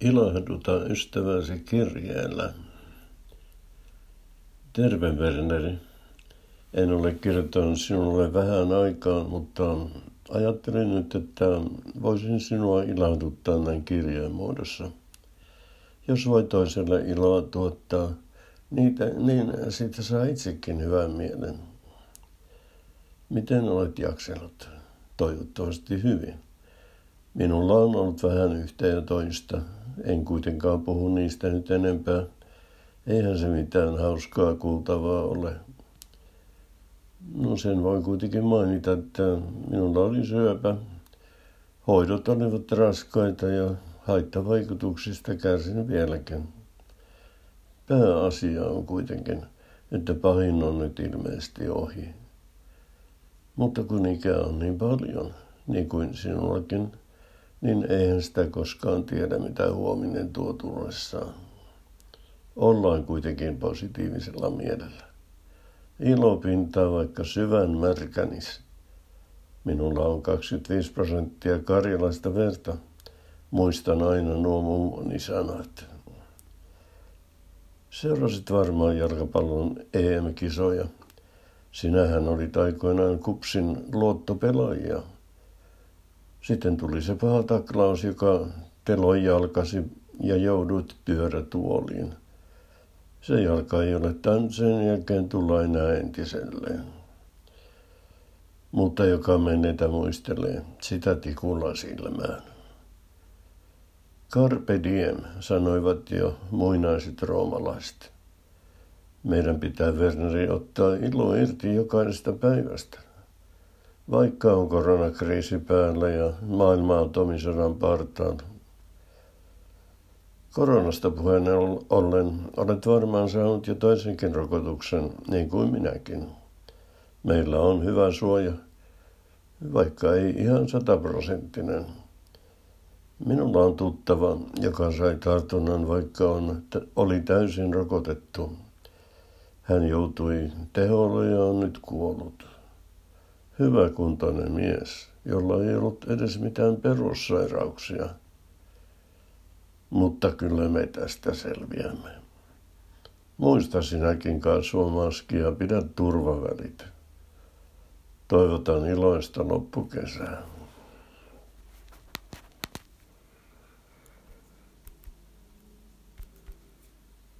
Ilahduta ystäväsi kirjeellä. Terve Werneri. En ole kirjoittanut sinulle vähän aikaa, mutta ajattelin nyt, että voisin sinua ilahduttaa näin kirjeen muodossa. Jos voi toiselle iloa tuottaa, niitä, niin siitä saa itsekin hyvän mielen. Miten olet jaksellut? Toivottavasti hyvin. Minulla on ollut vähän yhtä ja toista, en kuitenkaan puhu niistä nyt enempää. Eihän se mitään hauskaa kuultavaa ole. No sen voi kuitenkin mainita, että minulla oli syöpä. Hoidot olivat raskaita ja haittavaikutuksista kärsin vieläkin. Pääasia on kuitenkin, että pahin on nyt ilmeisesti ohi. Mutta kun ikä on niin paljon, niin kuin sinullakin, niin eihän sitä koskaan tiedä, mitä huominen tuo tullessaan. Ollaan kuitenkin positiivisella mielellä. Ilo pintaa vaikka syvän märkänis. Minulla on 25 prosenttia karjalaista verta. Muistan aina nuo mummoni sanat. Seurasit varmaan jalkapallon EM-kisoja. Sinähän oli aikoinaan kupsin luottopelaajia. Sitten tuli se paha taklaus, joka teloi jalkasi ja joudut pyörätuoliin. Se jalka ei ole tämän sen jälkeen tulla enää entiselleen. Mutta joka menneitä muistelee, sitä tikulla silmään. Carpe diem, sanoivat jo muinaiset roomalaiset. Meidän pitää Werneri ottaa ilo irti jokaisesta päivästä. Vaikka on koronakriisi päällä ja maailma on tomisodan partaalla. Koronasta puheen ollen olet varmaan saanut jo toisenkin rokotuksen, niin kuin minäkin. Meillä on hyvä suoja, vaikka ei ihan sataprosenttinen. Minulla on tuttava, joka sai tartunnan, vaikka on, oli täysin rokotettu. Hän joutui teholle ja on nyt kuollut hyväkuntainen mies, jolla ei ollut edes mitään perussairauksia. Mutta kyllä me tästä selviämme. Muista sinäkin kasvomaski ja pidä turvavälit. Toivotan iloista loppukesää.